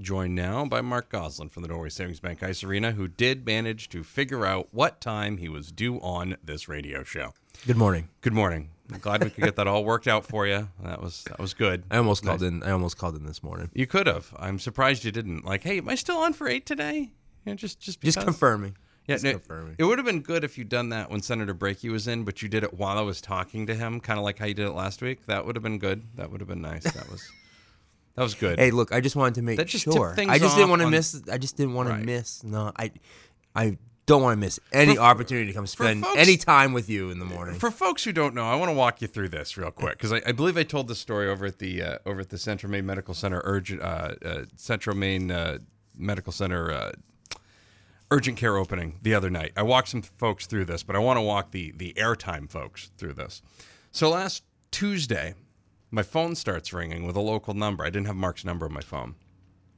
joined now by Marc Gosselin from the Norway Savings Bank Ice Arena, who did manage to figure out what time he was due on this radio show. Good morning. Good morning. I'm glad we could get that all worked out for you. That was that was good. I almost called in. I almost called in this morning. You could have. I'm surprised you didn't. Like, hey, am I still on for eight today? Yeah, just just because. Just confirming. Yeah, Just no, confirming. it would have been good if you'd done that when Senator Brakey was in, but you did it while I was talking to him, kind of like how you did it last week. That would have been good. That would have been nice. That was that was good. Hey, look, I just wanted to make That just sure. I just didn't want to on- miss. I just didn't want Right. to miss. No, I, I don't want to miss any For- opportunity to come spend folks- any time with you in the morning. For folks who don't know, I want to walk you through this real quick because I, I believe I told this story over at the uh, over at the Central Maine Medical Center urgent uh, uh, Central Maine uh, Medical Center uh, urgent care opening the other night. I walked some folks through this, but I want to walk the the airtime folks through this. So last Tuesday, my phone starts ringing with a local number. I didn't have Marc's number on my phone.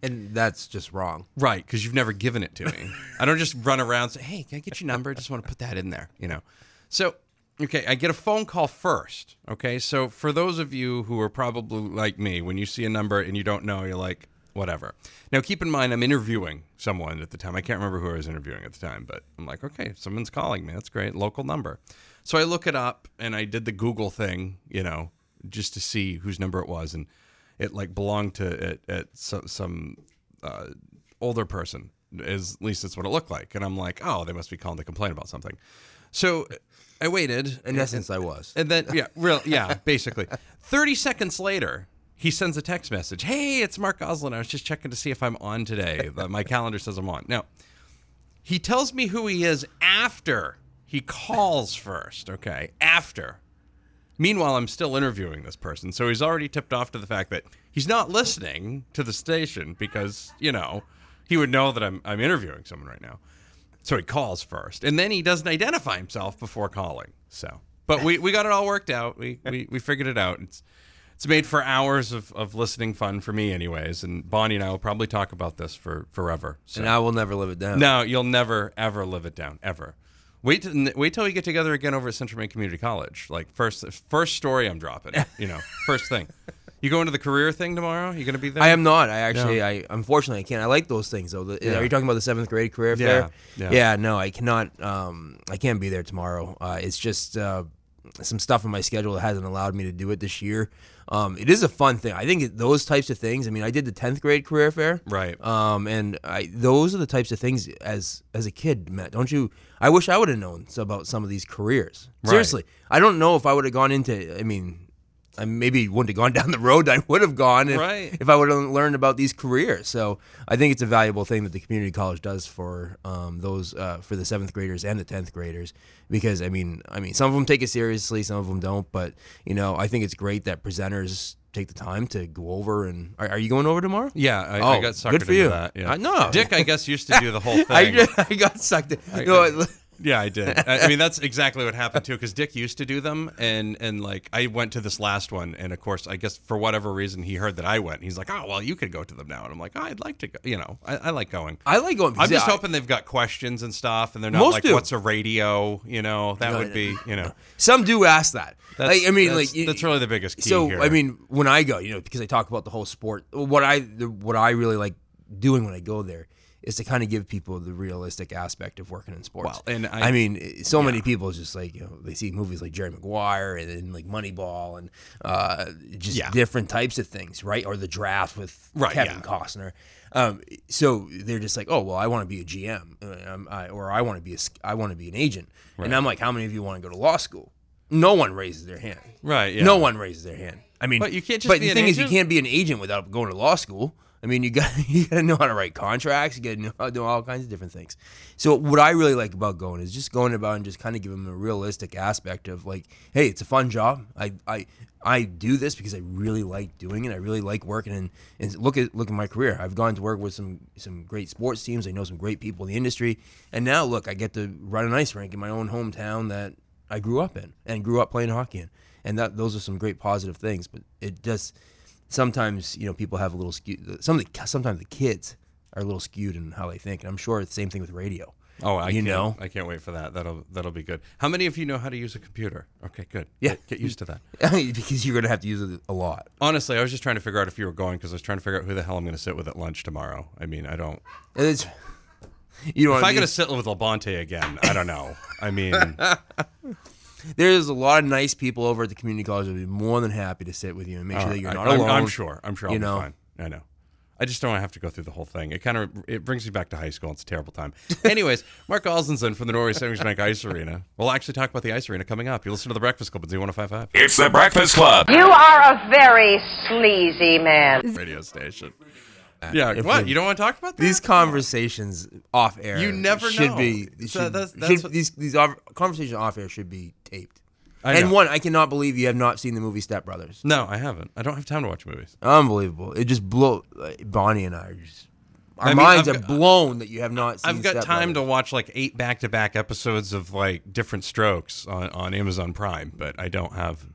and that's just wrong. Right, because you've never given it to me. I don't just run around and say, "Hey, can I get your number?" I just want to put that in there, you know. So, okay, I get a phone call first. Okay, so for those of you who are probably like me, when you see a number and you don't know, you're like, whatever. Now, keep in mind, I'm interviewing someone at the time. I can't remember who I was interviewing at the time, but I'm like, okay, someone's calling me. That's great, local number. So I look it up and I did the Google thing, you know, just to see whose number it was, and it like belonged to at, at some, some uh, older person. Is at least that's what it looked like, and I'm like, oh, they must be calling to complain about something. So I waited. In essence, I was. And then yeah, real yeah, basically. Thirty seconds later, he sends a text message. Hey, it's Marc Gosselin. I was just checking to see if I'm on today. My calendar says I'm on. Now, he tells me who he is after he calls first. Okay, after. Meanwhile, I'm still interviewing this person, so he's already tipped off to the fact that he's not listening to the station because you know he would know that I'm I'm interviewing someone right now. So he calls first, and then he doesn't identify himself before calling. So, but we, we got it all worked out. We, we we figured it out. It's it's made for hours of, of listening fun for me, anyways. And Bonnie and I will probably talk about this for forever. So And I will never live it down. no, you'll never ever live it down ever. Wait till, wait till we get together again over at Central Maine Community College. Like first first story I'm dropping. You know, first thing. You going to the career thing tomorrow? You gonna be there? I am not. I actually, I unfortunately, I can't. I like those things though. The, Yeah. Are you talking about the seventh grade career Yeah, fair? yeah. no, I cannot. Um, I can't be there tomorrow. Uh, it's just uh, some stuff in my schedule that hasn't allowed me to do it this year. Um, it is a fun thing. I think it, those types of things. I mean, I did the tenth grade career fair, Right. Um, and I those are the types of things as as a kid, Matt. Don't you? I wish I would have known about some of these careers. Right. Seriously, I don't know if I would have gone into. I mean. I maybe wouldn't have gone down the road I would have gone if, Right. if I would have learned about these careers. So I think it's a valuable thing that the community college does for um, those uh, for the seventh graders and the tenth graders because I mean I mean some of them take it seriously, some of them don't. But you know I think it's great that presenters take the time to go over and are, are you going over tomorrow? Yeah, I, I Oh, got suckered good for into you. that. Yeah. I know. Dick, I guess, used to do the whole thing. I, I got sucked in. You know? Yeah, I did. I, mean, that's exactly what happened too. Because Dick used to do them, and and like I went to this last one, and of course, I guess for whatever reason, he heard that I went. He's like, "Oh, well, you could go to them now," and I'm like, oh, "I'd like to go." You know, I, I like going. I like going. I'm just I- hoping they've got questions and stuff, and they're not Most like, do. "What's a radio?" You know, that No, would be, you know, Some do ask that. that's, Like, I mean, that's, like that's really the biggest key so here. I mean, when I go, you know, because I talk about the whole sport, what I the, what I really like doing when I go there is to kind of give people the realistic aspect of working in sports. Well, and I- I, mean, so many people just like you know they see movies like Jerry Maguire and then like Moneyball and uh, just Yeah. different types of things, right? Or the draft with Right, Kevin yeah. Costner. Um, so they're just like, oh well, I want to be a GM, uh, um, I, or I want to be a, I want to be an agent, and I'm like, how many of you want to go to law school? No one raises their hand. right? Yeah. No one raises their hand. I mean, But you can't just But the thing is, you can't be an agent without going to law school. I mean, you got you got to know how to write contracts. You got to know how to do all kinds of different things. So what I really like about going is just going about and just kind of give them a realistic aspect of like, hey, it's a fun job. I I I do this because I really like doing it. I really like working and and look at look at my career. I've gone to work with some some great sports teams. I know some great people in the industry, and now look, I get to run an ice rink in my own hometown that I grew up in and grew up playing hockey in, and that those are some great positive things. But it just sometimes you know people have a little skew. Some of the sometimes the kids are a little skewed in how they think, and I'm sure it's the same thing with radio. Oh, I you know. I can't wait for that. That'll that'll be good. How many of you know how to use a computer? Okay, good. Yeah. Get, used to that. because you're gonna have to use it a lot. Honestly, I was just trying to figure out if you were going because I was trying to figure out who the hell I'm going to sit with at lunch tomorrow. I mean, I don't. It's, you know, If I I gotta sit with Labonte again, I don't know. I mean, there's a lot of nice people over at the community college that would be more than happy to sit with you and make sure that you're I, not I'm, alone. I'm sure. I'm sure I'll you be know. fine. I know. I just don't want to have to go through the whole thing. It kind of it brings me back to high school. It's a terrible time. Anyways, Mark Oslinson from the Norway Savings Bank Ice Arena. We'll actually talk about the Ice Arena coming up. You listen to the Breakfast Club at Z1055 It's the Breakfast Club. You are a very sleazy man. radio station. Yeah, what? You don't want to talk about that? These conversations off air, You never should know. be. So that's- that's should- what- these these conversations off air should be taped. I and know. one, I cannot believe you have not seen the movie Step Brothers. No, I haven't. I don't have time to watch movies. Unbelievable! It just blew. Like, Bonnie and I are just. Our I mean, minds I've are got- blown that you have not seen. I've got Step time to watch like eight back-to-back episodes of like Different Strokes on, on Amazon Prime, but I don't have.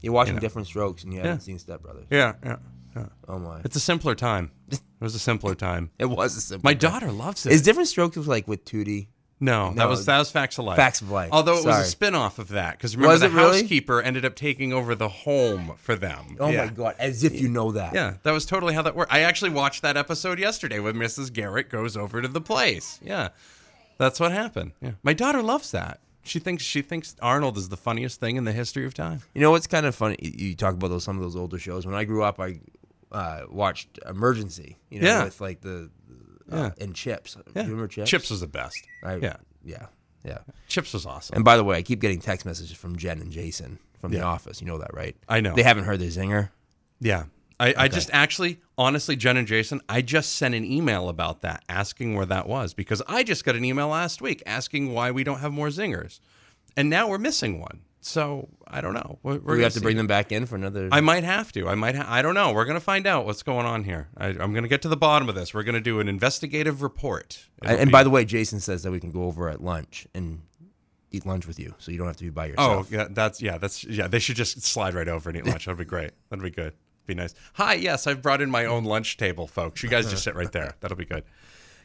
You're watching know. different strokes and you haven't Yeah. seen Step Brothers. Yeah, yeah, yeah. Oh my! It's a simpler time. It was a simpler time. It was a simple. My daughter loves it. Is different strokes like with Tootie. No, that was that was Facts of Life. Facts of Life. Although it was a spin-off of that because remember Was the it really? housekeeper ended up taking over the home for them. Oh yeah. my god! As if you know that. Yeah, that was totally how that worked. I actually watched that episode yesterday when Mrs. Garrett goes over to the place. Yeah, that's what happened. Yeah, my daughter loves that. She thinks she thinks Arnold is the funniest thing in the history of time. You know what's kind of funny? You you talk about those some of those older shows. When I grew up, I uh, watched Emergency. You know, Yeah. with like the uh, Yeah. and Chips. Yeah. You remember Chips? Chips was the best. I- yeah, yeah, yeah. Chips was awesome. And by the way, I keep getting text messages from Jen and Jason from the Yeah. office. You know that, right? I know. They haven't heard the zinger. Yeah. I, I just actually, honestly, Jen and Jason, I just sent an email about that, asking where that was, because I just got an email last week asking why we don't have more zingers, and now we're missing one. So I don't know. We're, we have to see. bring them back in for another. I might have to. I might. Ha- I don't know. We're gonna find out what's going on here. I, I'm gonna get to the bottom of this. We're gonna do an investigative report. and, and by the way, Jason says that we can go over at lunch and eat lunch with you, so you don't have to be by oh, yourself. yeah, that's yeah, that's yeah. They should just slide right over and eat lunch. That'd be great. That'd be good. Be nice. Hi, yes, I've brought in my own lunch table, folks. You guys just sit right there. That'll be good.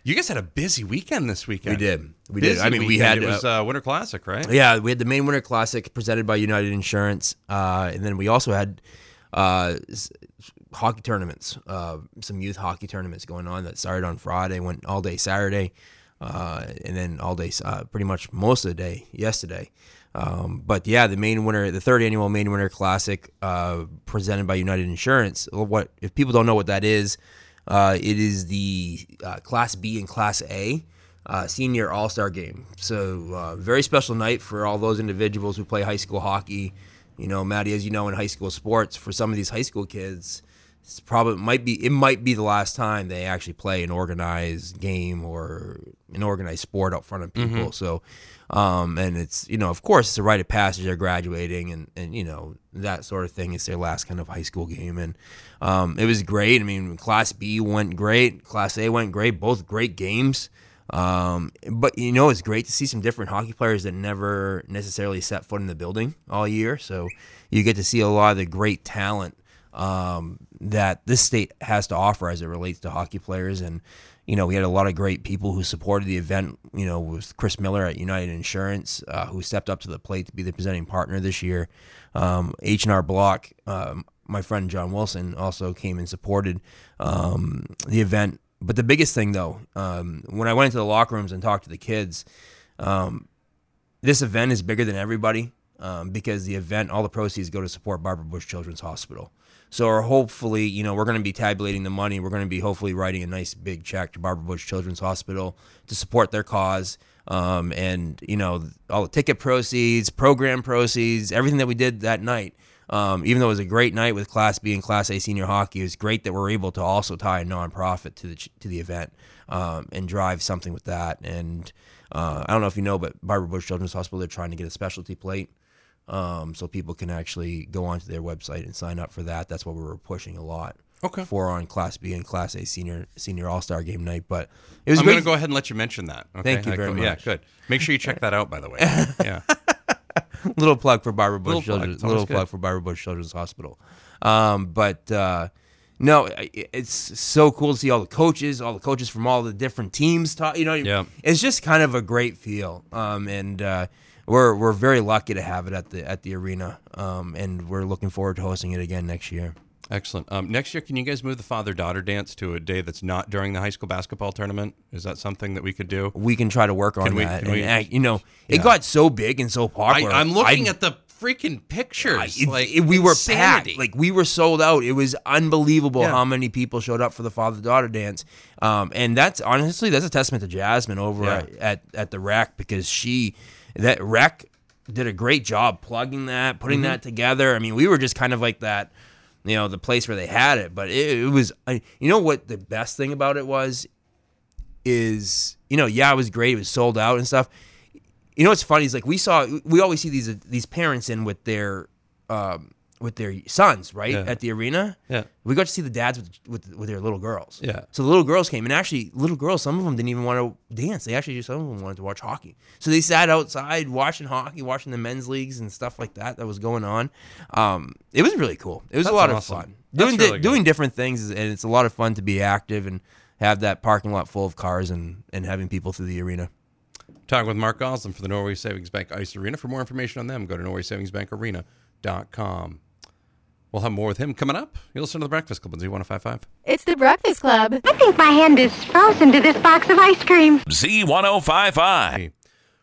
You guys had a busy weekend this weekend. We did. We Busy did. I mean, we had. it was uh, Winter Classic, right? Yeah, we had the Maine winter classic presented by United Insurance, uh, and then we also had uh, hockey tournaments, uh, some youth hockey tournaments going on that started on Friday, went all day Saturday, uh, and then all day, uh, pretty much most of the day yesterday. Um, but yeah, the main winner, the third annual Maine winter classic, uh, presented by United Insurance. What if people don't know what that is? Uh, it is the uh, Class B and Class A uh, senior all star game. So, uh, very special night for all those individuals who play high school hockey. You know, Maddie, as you know, in high school sports, for some of these high school kids, it's probably might be it might be the last time they actually play an organized game or an organized sport out front of people. So, um, and it's you know, of course, it's a rite of passage. They're graduating, and and you know that sort of thing. It's their last kind of high school game, and um, it was great. I mean, Class B went great, Class A went great. Both great games. Um, but you know, it's great to see some different hockey players that never necessarily set foot in the building all year. So you get to see a lot of the great talent um, that this state has to offer as it relates to hockey players. And you know, we had a lot of great people who supported the event. You know, with Chris Miller at United Insurance, uh, who stepped up to the plate to be the presenting partner this year. Um, H and R Block, um, my friend John Wilson, also came and supported um, the event. But the biggest thing, though, um, when I went into the locker rooms and talked to the kids, um, this event is bigger than everybody um, because the event, all the proceeds go to support Barbara Bush Children's Hospital. So, hopefully, you know, we're going to be tabulating the money. We're going to be hopefully writing a nice big check to Barbara Bush Children's Hospital to support their cause. Um, and, you know, all the ticket proceeds, program proceeds, everything that we did that night. Um, even though it was a great night with Class B and Class A senior hockey, it was great that we're able to also tie a nonprofit to the to the event um, and drive something with that. And uh, I don't know if you know, but Barbara Bush Children's Hospital they're trying to get a specialty plate um, so people can actually go onto their website and sign up for that. That's what we were pushing a lot. Okay. For on Class B and Class A senior senior All Star game night, but it was I'm going to go ahead and let you mention that. Okay? Thank you I- very much. Yeah, good. Make sure you check that out, by the way. Yeah. little plug for Barbara Bush Little. Children's always little plug for Barbara Bush Children's Hospital. Um, but uh, no, it's so cool to see all the coaches, all the coaches from all the different teams. Talk, you know, Yeah. it's just kind of a great feel. Um, and uh, we're we're very lucky to have it at the at the arena. Um, and we're looking forward to hosting it again next year. Excellent. Um, next year, can you guys move the father daughter dance to a day that's not during the high school basketball tournament? Is that something that we could do? We can try to work on Can we- that. can we- and, uh, you know, Yeah. it got so big and so popular. I'm looking I- at the freaking pictures. It- like it- we were packed. Like we were sold out. It was unbelievable Yeah. how many people showed up for the father daughter dance. Um, and that's honestly that's a testament to Jasmine over Yeah. at, at at the rack because she that rec did a great job plugging that, putting Mm-hmm. that together. I mean, we were just kind of like that. You know, the place where they had it, but it, it was. I, you know what? The best thing about it was, is you know, yeah, it was great. It was sold out and stuff you know what's funny is like we saw we always see these these parents in with their um, with their sons right Yeah. at the arena. Yeah. we got to see the dads with with, with their little girls. Yeah. so the little girls came and actually little girls some of them didn't even want to dance. They actually just some of them wanted to watch hockey. So they sat outside watching hockey, watching the men's leagues and stuff like that that was going on. Um, it was really cool. It was That's a lot awesome. of fun That's doing really good. doing different things and it's a lot of fun to be active and have that parking lot full of cars and and having people through the arena. Talking with Marc Gosselin for the Norway Savings Bank Ice Arena. For more information on them, go to norwaysavingsbankarena.com. We'll have more with him coming up. You listen to The Breakfast Club on Z1055. It's the Breakfast Club. I think my hand is frozen to this box of ice cream. Z1055.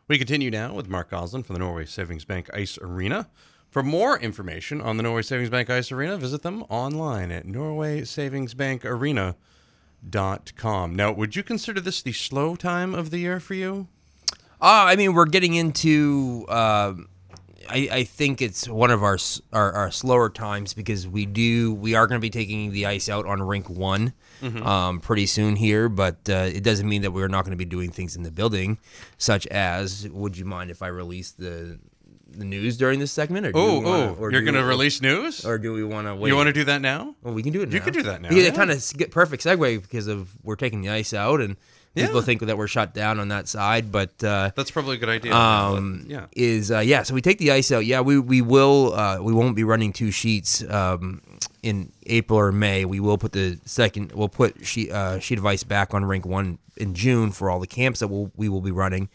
We continue now with Marc Gosselin from the Norway Savings Bank Ice Arena. For more information on the Norway Savings Bank Ice Arena, visit them online at norwaysavingsbankarena.com. Now, would you consider this the slow time of the year for you? Uh, I mean, we're getting into. um I, I think it's one of our, our our slower times because we do we are going to be taking the ice out on rink one um, pretty soon here, but uh, it doesn't mean that we're not going to be doing things in the building, such as would you mind if I release the the news during this segment? Or do Oh, wanna- oh, you're going to release news? or do we want to wait? you want to do that now? Well, we can do it. Now. You can do that now, Yeah, yeah. it kind of perfect segue because of we're taking the ice out and people think that we're shut down on that side, but. Uh, That's probably a good idea. um, yeah. is uh, yeah. So we take the ice out. Yeah, we we will. Uh, we won't be running two sheets um, in April or May. We will put the second. We'll put sheet uh, sheet of ice back on rink one in June for all the camps that we'll, we will be running.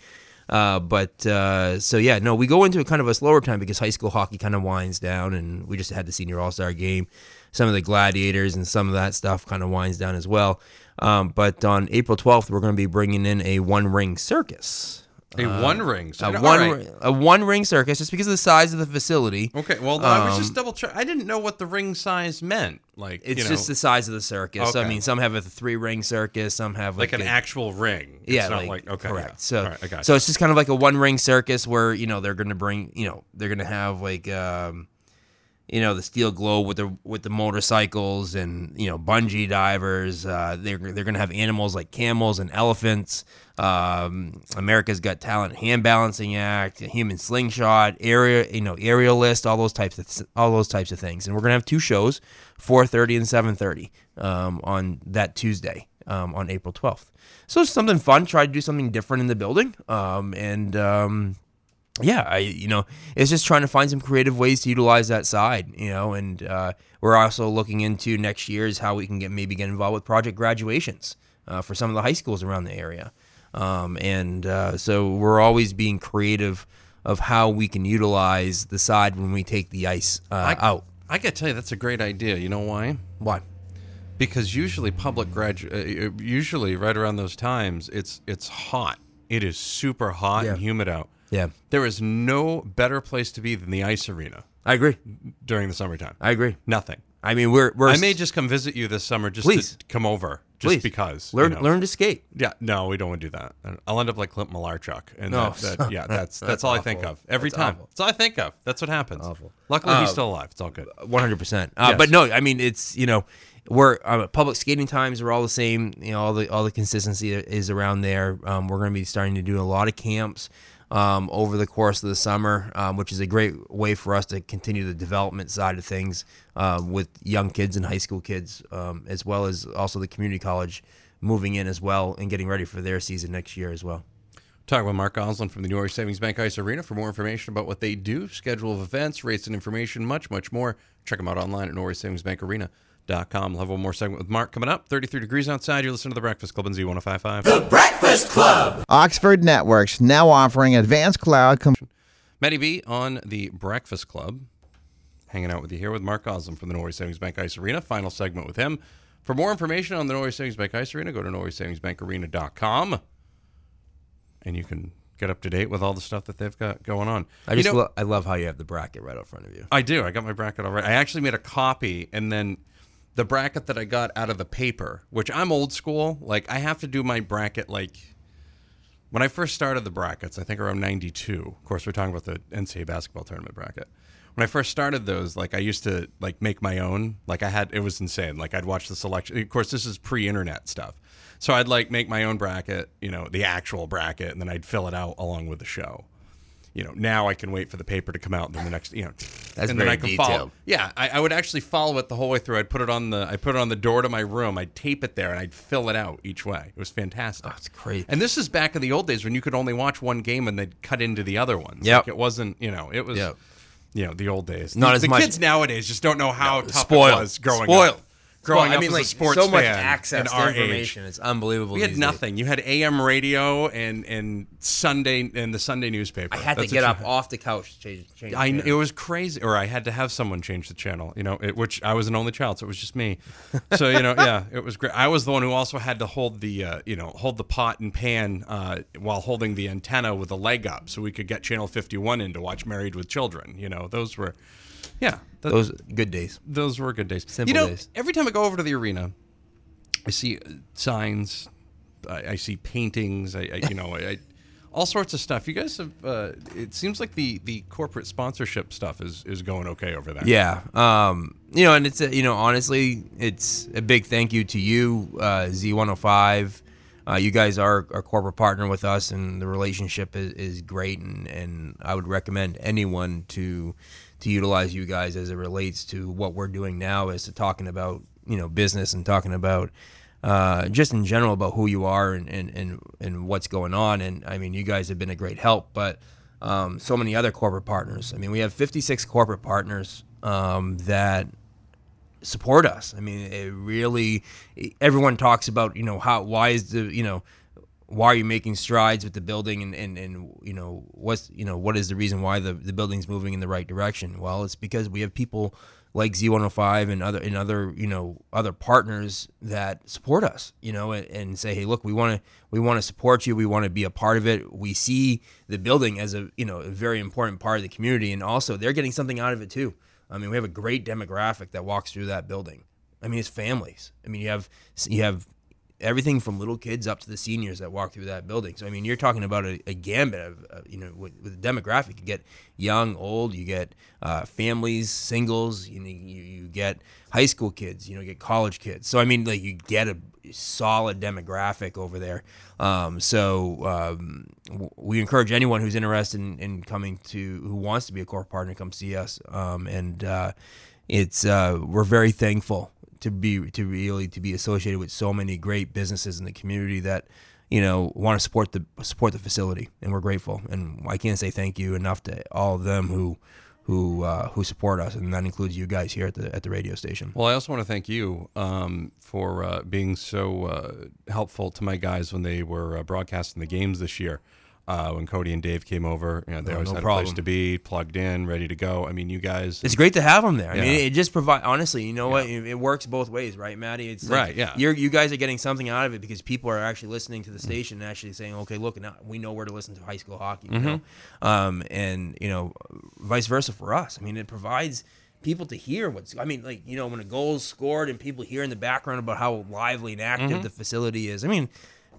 Uh, but uh, so yeah, no, we go into a kind of a slower time because high school hockey kind of winds down, and we just had the senior all star game. Some of the gladiators and some of that stuff kind of winds down as well. Um, but on April 12th, we're going to be bringing in a one ring circus A one ring. So, a one right. a one ring circus just because of the size of the facility. Okay, well, I was Um, just double check. I didn't know what the ring size meant. Like, It's you know, just the size of the circus. I mean, some have a three ring circus, some have like like, an a- actual ring. It's yeah, not like, like, okay, correct. yeah. So, right, so it's just kind of like a one ring circus where you know they're going to bring, you know, they're going to have like, um, you know, the steel globe with the with the motorcycles and you know bungee divers. Uh, they're they're to have animals like camels and elephants. Um, America's Got Talent hand balancing act, human slingshot, area you know aerialist, all those types of all those types of things. And we're to have two shows, four thirty and seven thirty, um, on that Tuesday, um, on April twelfth. So it's something fun. Try to do something different in the building, um, and um, yeah, I you know it's just trying to find some creative ways to utilize that side, you know, and uh, we're also looking into next year is how we can get maybe get involved with project graduations uh, for some of the high schools around the area, um, and uh, so we're always being creative of how we can utilize the side when we take the ice uh, out. I got to tell you, that's a great idea. You know why? Why? Because usually public gradu- uh, usually right around those times, it's it's hot. It is super hot and humid out. Yeah, There is no better place to be than the ice arena I agree. during the summertime. I agree. Nothing. I mean, we're we're I may just come visit you this summer just Please. to come over, just please because. you learn know. learn to skate. Yeah, no, we don't want to do that. I'll end up like Clint Malarchuk, and No. that, that, yeah, that's that's, That's all I think of every That's time. awful. That's all I think of. That's what happens. Awful. Luckily, he's Uh, still alive. It's all good. One hundred percent. Uh, But no, I mean it's you know we're uh, public skating times are all the same. You know all the all the consistency is around there. Um, we're going to be starting to do a lot of camps um, over the course of the summer, um, which is a great way for us to continue the development side of things uh, with young kids and high school kids, um, as well as also the community college moving in as well and getting ready for their season next year as well. Talk with Marc Gosselin from the Norway Savings Bank Ice Arena. For more information about what they do, schedule of events, rates and information, much, much more, check them out online at com. We'll have one more segment with Marc coming up. 33 degrees outside. You're listening to The Breakfast Club on Z1055. Oxford Networks now offering advanced cloud. Com- Matty B on The Breakfast Club. Hanging out with you here with Marc Gosselin from the Norway Savings Bank Ice Arena. Final segment with him. For more information on the Norway Savings Bank Ice Arena, go to norwaysavingsbankarena.com and you can get up to date with all the stuff that they've got going on. I You just know- lo- I love how you have the bracket right out front of you. I do. I got my bracket all right. I actually made a copy and then the bracket that I got out of the paper, which I'm old school. Like I have to do my bracket like when I first started the brackets, I think around 92. Of course, we're talking about the NCAA basketball tournament bracket. When I first started those, like I used to like make my own. Like I had it was insane. Like I'd watch the selection. Of course, this is pre-internet stuff. So I'd like make my own bracket, you know, the actual bracket, and then I'd fill it out along with the show you know, now I can wait for the paper to come out and then the next, you know, That's and then I can follow. Yeah, I, I would actually follow it the whole way through. I'd put it on the, I put it on the door to my room. I'd tape it there and I'd fill it out each way. It was fantastic. That's great. And this is back in the old days when you could only watch one game and they'd cut into the other ones. Yeah, Like it wasn't, you know, it was, Yep. you know, the old days. Not the, as the much- kids nowadays just don't know how tough Spoiled. it was growing Spoiled. up. Growing Well, up I mean, as like a sports so much access to our age. information. It's unbelievable. We had days. nothing. You had AM radio and and Sunday and the Sunday newspaper. I had That's to get up you- off the couch to change. change I channel. it was crazy, or I had to have someone change the channel. You know, it, which I was an only child, so it was just me. So you know, yeah, it was great. I was the one who also had to hold the uh, you know hold the pot and pan uh, while holding the antenna with a leg up, so we could get channel fifty one in to watch Married with Children. You know, those were, yeah, th- those good days. those were good days. Simple you know, days. every time I go over to the arena, I see uh, signs, I, I see paintings, I, I you know, I, all sorts of stuff. You guys have. Uh, it seems like the the corporate sponsorship stuff is is going okay over there. Yeah. Um, you know, and it's a, you know, honestly, it's a big thank you to you, uh, Z105. Uh, you guys are a corporate partner with us, and the relationship is, is great. And, and I would recommend anyone to to utilize you guys as it relates to what we're doing now, as to talking about you know business and talking about uh, just in general about who you are and, and, and, and what's going on. And I mean, you guys have been a great help, but um, so many other corporate partners. I mean, we have 56 corporate partners um, that support us. I mean, it really, everyone talks about, you know, how, why is the, you know, why are you making strides with the building and, and, and you know, what's, you know, what is the reason why the, the building's moving in the right direction? Well, it's because we have people like Z105 and other and other you know other partners that support us you know and, and say hey look we want to we want to support you we want to be a part of it we see the building as a you know a very important part of the community and also they're getting something out of it too I mean we have a great demographic that walks through that building I mean it's families I mean you have you have everything from little kids up to the seniors that walk through that building. So I mean, you're talking about a, a gambit of uh, you know with, with the demographic. You get young, old, you get uh, families, singles. You, you you get high school kids. You know, you get college kids. So I mean, like you get a solid demographic over there. Um, so um, we encourage anyone who's interested in, in coming to who wants to be a core partner come see us. Um, and uh, it's uh, we're very thankful to be to really to be associated with so many great businesses in the community that you know want to support the support the facility and we're grateful and I can't say thank you enough to all of them who who uh, who support us and that includes you guys here at the at the radio station. Well, I also want to thank you um, for uh, being so uh, helpful to my guys when they were uh, broadcasting the games this year. Uh, when Cody and Dave came over, you know, they No, always no had a place to be, plugged in, ready to go. I mean, you guys. It's great to have them there. I mean, it just provides. Honestly, you know what? It, it works both ways, right, Maddie? It's like Right, yeah. You're, you guys are getting something out of it because people are actually listening to the station and actually saying, "Okay, look, now we know where to listen to high school hockey." You know, Mm-hmm. um, and you know, vice versa for us. I mean, it provides people to hear what's. I mean, like you know, when a goal is scored and people hear in the background about how lively and active Mm-hmm. the facility is. I mean.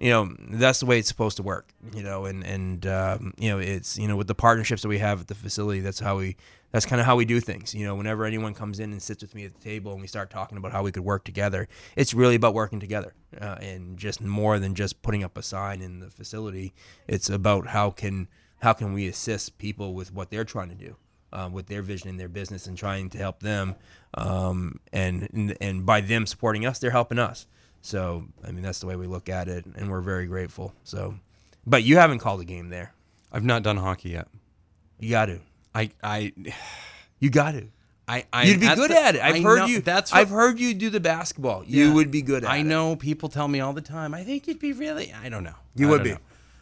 You know that's the way it's supposed to work. You know, and and um, you know it's you know with the partnerships that we have at the facility, that's how we that's kind of how we do things. You know, whenever anyone comes in and sits with me at the table and we start talking about how we could work together, it's really about working together uh, and just more than just putting up a sign in the facility. It's about how can how can we assist people with what they're trying to do. Uh, with their vision in their business and trying to help them, um, and, and and by them supporting us, they're helping us. So I mean that's the way we look at it, and we're very grateful. So, but you haven't called a game there. I've not done hockey yet. You got to. I, I, You got to. I, I You'd be good the- at it. I've I heard know- you. That's I've heard you do the basketball. You Yeah. would be good at it. I it. know people tell me all the time. I think you'd be really. I don't know. You I would be. know.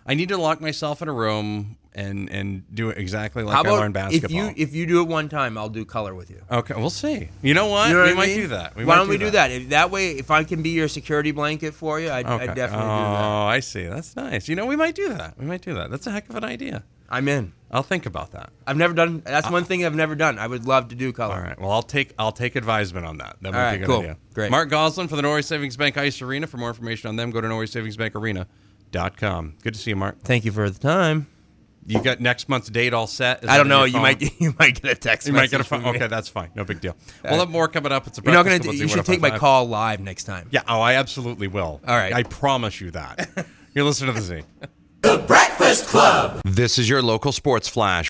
I need to lock myself in a room and and do it exactly like How I about learned if you if you do it one time, I'll do color with you. okay, we'll see. You know what? You know we I might mean? do that. We Why don't we do that? If, that way, if I can be your security blanket for you, I'd, Okay. I'd definitely oh, do that. Oh, I see. That's nice. You know, we might do that. We might do that. That's a heck of an idea. I'm in. I'll think about that. I've never done. That's one thing I've never done. I would love to do color. All right. Well, I'll take I'll take advisement on that. That would All be a good cool. idea. Great. Marc Gosselin for the Norway Savings Bank Ice Arena. For more information on them, go to norwaysavingsbankarena.com. Good to see you, Marc. Thank you for the time. You got next month's date all set? Is I don't know. You phone? might you might get a text. You might get a phone. from. Okay, that's fine. No big deal. Uh, we'll have more coming up. It's a You're not gonna. breakfast do- You should take my call live next time. Yeah. Oh, I absolutely will. All right. I promise you that. You're listening to the Z. The Breakfast Club. This is your local sports flash.